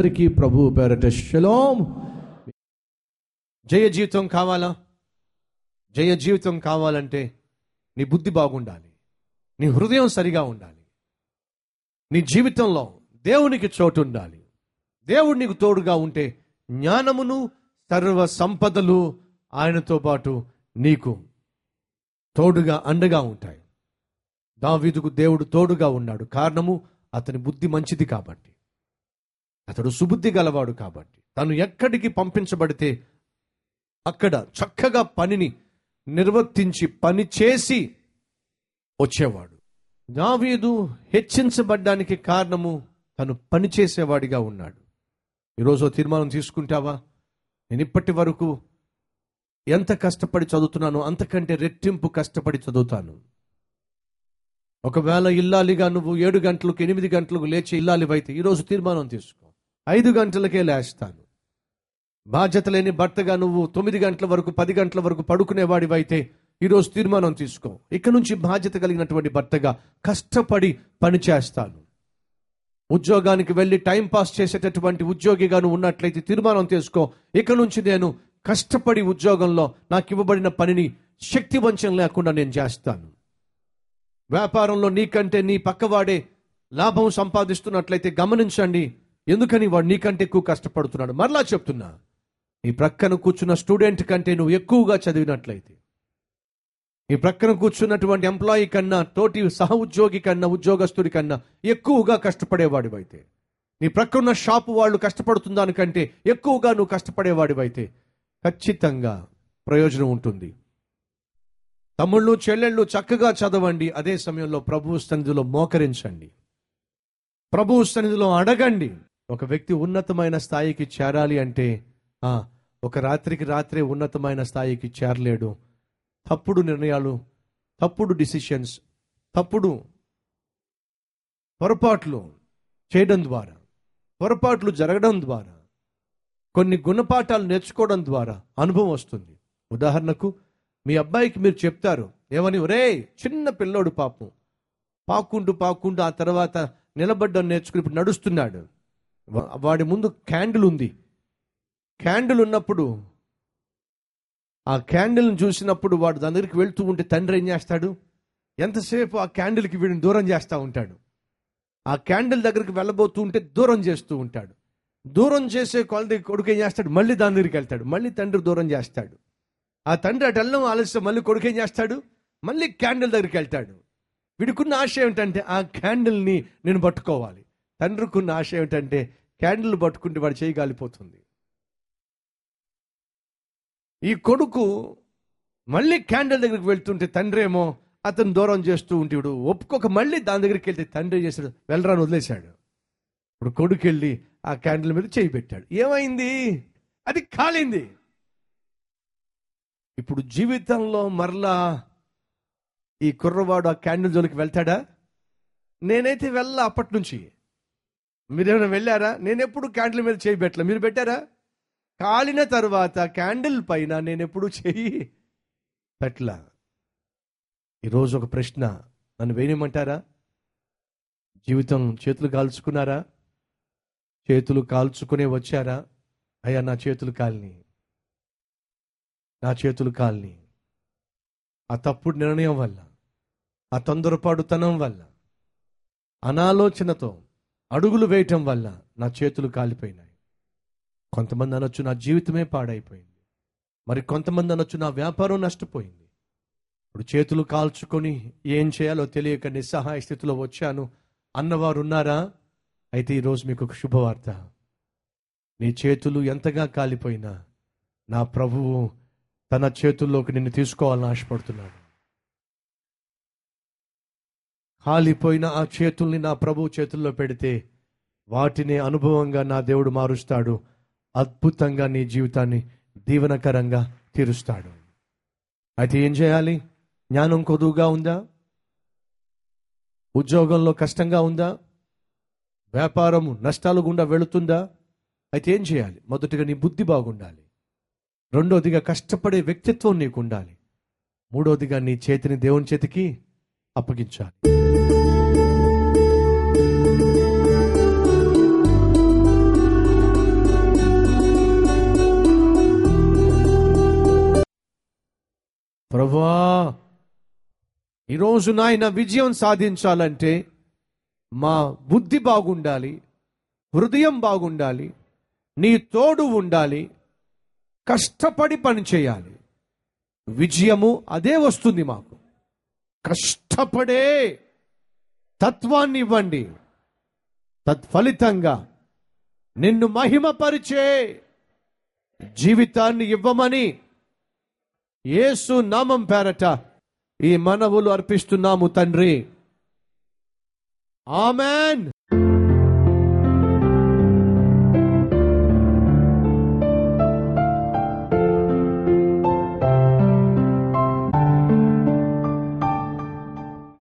అందరికీ ప్రభు పేరట శలోం. జయ జీవితం కావాలా? జయ జీవితం కావాలంటే నీ బుద్ధి బాగుండాలి. నీ హృదయం సరిగా ఉండాలి. నీ జీవితంలో దేవునికి చోటు ఉండాలి. దేవుడు నీకు తోడుగా ఉంటే జ్ఞానమును సర్వ సంపదలు ఆయనతో పాటు నీకు తోడుగా అండగా ఉంటాయి. దావీదుకు దేవుడు తోడుగా ఉన్నాడు. కారణము అతని బుద్ధి మంచిది కాబట్టి. అతడు సుబుద్ధి గలవాడు కాబట్టి. తను ఎక్కడికి పంపించబడితే అక్కడ చక్కగా పనిని నిర్వర్తించి పని చేసి వచ్చేవాడు. దావీదు హెచ్చించబడ్డానికి కారణము తను పని చేసేవాడిగా ఉన్నాడు. ఈరోజు ఓ తీర్మానం తీసుకుంటావా? నేను ఇప్పటి వరకు ఎంత కష్టపడి చదువుతున్నానో అంతకంటే రెట్టింపు కష్టపడి చదువుతాను. ఒకవేళ ఇల్లాలిగా నువ్వు ఏడు గంటలకు ఎనిమిది గంటలకు లేచి ఇల్లాలివైతే ఈరోజు తీర్మానం తీసుకో. ఐదు గంటలకే లేస్తాను. బాధ్యత లేని భర్తగా నువ్వు తొమ్మిది గంటల వరకు పది గంటల వరకు పడుకునేవాడివైతే ఈరోజు తీర్మానం తీసుకో. ఇక నుంచి బాధ్యత కలిగినటువంటి భర్తగా కష్టపడి పని చేస్తాను. ఉద్యోగానికి వెళ్ళి టైం పాస్ చేసేటటువంటి ఉద్యోగిగాను ఉన్నట్లయితే తీర్మానం తీసుకో. ఇక నుంచి నేను కష్టపడి ఉద్యోగంలో నాకు ఇవ్వబడిన పనిని శక్తి వంచం లేకుండా నేను చేస్తాను. వ్యాపారంలో నీకంటే నీ పక్కవాడే లాభం సంపాదిస్తున్నట్లయితే గమనించండి. ఎందుకని వాడు నీకంటే ఎక్కువ కష్టపడుతున్నాడు? మరలా చెప్తున్నా నీ ప్రక్కన కూర్చున్న స్టూడెంట్ కంటే నువ్వు ఎక్కువగా చదివినట్లయితే నీ ప్రక్కన కూర్చున్నటువంటి ఎంప్లాయీ కన్నా తోటి సహ ఉద్యోగి కన్నా ఉద్యోగస్తుడి కన్నా ఎక్కువగా కష్టపడేవాడివైతే నీ ప్రక్కన్న షాపు వాళ్ళు కష్టపడుతున్న దానికంటే ఎక్కువగా నువ్వు కష్టపడేవాడివైతే ఖచ్చితంగా ప్రయోజనం ఉంటుంది. తమ్ముళ్ళు చెల్లెళ్ళు చక్కగా చదవండి అదే సమయంలో ప్రభు సన్నిధిలో మోకరించండి. ప్రభు సన్నిధిలో అడగండి. ఒక వ్యక్తి ఉన్నతమైన స్థాయికి చేరాలి అంటే ఒక రాత్రికి రాత్రే ఉన్నతమైన స్థాయికి చేరలేడు. తప్పుడు నిర్ణయాలు తప్పుడు డిసిషన్స్ తప్పుడు పొరపాట్లు చేయడం ద్వారా పొరపాట్లు జరగడం ద్వారా కొన్ని గుణపాఠాలు నేర్చుకోవడం ద్వారా అనుభవం వస్తుంది. ఉదాహరణకు మీ అబ్బాయికి మీరు చెప్తారు ఏమని? ఒరే చిన్న పిల్లోడు పాపం. పాక్కుంటూ పాక్కుంటూ ఆ తర్వాత నిలబడ్డం నేర్చుకుని ఇప్పుడు నడుస్తున్నాడు. వాడి ముందు క్యాండిల్ ఉంది. క్యాండిల్ ఉన్నప్పుడు ఆ క్యాండిల్ని చూసినప్పుడు వాడు దాని దగ్గరికి వెళ్తూ ఉంటే తండ్రి ఏం చేస్తాడు? ఎంతసేపు ఆ క్యాండిల్కి వీడిని దూరం చేస్తూ ఉంటాడు? ఆ క్యాండిల్ దగ్గరికి వెళ్ళబోతూ ఉంటే దూరం చేస్తూ ఉంటాడు. దూరం చేసే కొలది కొడుకు ఏం చేస్తాడు? మళ్ళీ దాని దగ్గరికి వెళ్తాడు. మళ్ళీ తండ్రి దూరం చేస్తాడు. ఆ తండ్రి అటు వెళ్ళడం ఆలస్యం మళ్ళీ కొడుకు ఏం చేస్తాడు? మళ్ళీ క్యాండిల్ దగ్గరికి వెళ్తాడు. వీడికున్న ఆశ ఏమిటంటే ఆ క్యాండిల్ని నేను పట్టుకోవాలి. తండ్రికున్న ఆశ ఏమిటంటే క్యాండిల్ పట్టుకుంటే వాడు చేయి కాలిపోతుంది ఈ కొడుకు మళ్ళీ క్యాండిల్ దగ్గరికి వెళ్తుంటే తండ్రి ఏమో అతను దూరం చేస్తూ ఉంటాడు ఒప్పుకోక మళ్ళీ దాని దగ్గరికి వెళ్తే తండ్రి చేశాడు? వెళ్ళరాని వదిలేశాడు. ఇప్పుడు కొడుకు వెళ్ళి ఆ క్యాండిల్ మీద చేయి పెట్టాడు. ఏమైంది? అది కాలింది. ఇప్పుడు జీవితంలో మరలా ఈ కుర్రవాడు ఆ క్యాండిల్ జోలికి వెళ్తాడా? నేనైతే వెళ్ళ అప్పటి నుంచి. మీరేమైనా వెళ్ళారా? నేను ఎప్పుడు క్యాండిల్ మీద చేయి పెట్టలే. మీరు పెట్టారా? కాలిన తర్వాత క్యాండిల్ పైన నేను ఎప్పుడు చేయి పెట్టలా? ఈరోజు ఒక ప్రశ్న. నన్ను వేయమంటారా? జీవితం చేతులు కాల్చుకున్నారా? చేతులు కాల్చుకునే వచ్చారా? అయ్యా నా చేతులు కాలిని. నా చేతులు కాలిని. ఆ తప్పుడు నిర్ణయం వల్ల ఆ తొందరపాటుతనం వల్ల అనాలోచనతో అడుగులు వేయటం వల్ల నా చేతులు కాలిపోయినాయి. కొంతమంది అనొచ్చు నా జీవితమే పాడైపోయింది. మరి కొంతమంది అనొచ్చు నా వ్యాపారం నష్టపోయింది. ఇప్పుడు చేతులు కాల్చుకొని ఏం చేయాలో తెలియక నిస్సహాయ స్థితిలో వచ్చాను. అన్నవారు ఉన్నారా అయితే ఈరోజు మీకు ఒక శుభవార్త. నీ చేతులు ఎంతగా కాలిపోయినా నా ప్రభువు తన చేతుల్లోకి నిన్ను తీసుకోవాలని ఆశపడుతున్నాడు. కాలిపోయిన ఆ చేతుల్ని నా ప్రభు చేతుల్లో పెడితే వాటిని అనుభవంగా నా దేవుడు మారుస్తాడు అద్భుతంగా నీ జీవితాన్ని దీవనకరంగా తీరుస్తాడు. అయితే ఏం చేయాలి? జ్ఞానం కొదువుగా ఉందా? ఉద్యోగంలో కష్టంగా ఉందా? వ్యాపారము నష్టాలు గుండా వెళుతుందా? అయితే ఏం చేయాలి? మొదటిగా నీ బుద్ధి బాగుండాలి. రెండోదిగా కష్టపడే వ్యక్తిత్వం నీకు ఉండాలి మూడోదిగా నీ చేతిని దేవుని చేతికి అప్పగించాలి. ప్రభా ఈరోజు నాయన విజయం సాధించాలంటే మా బుద్ధి బాగుండాలి హృదయం బాగుండాలి నీ తోడు ఉండాలి కష్టపడి పనిచేయాలి విజయము అదే వస్తుంది మాకు. కష్టపడే తత్వాన్ని ఇవ్వండి తత్ఫలితంగా నిన్ను మహిమపరిచే జీవితాన్ని ఇవ్వమని యేసు నామం పేరట ఈ మనవులు అర్పిస్తున్నాము తండ్రి. ఆమెన్.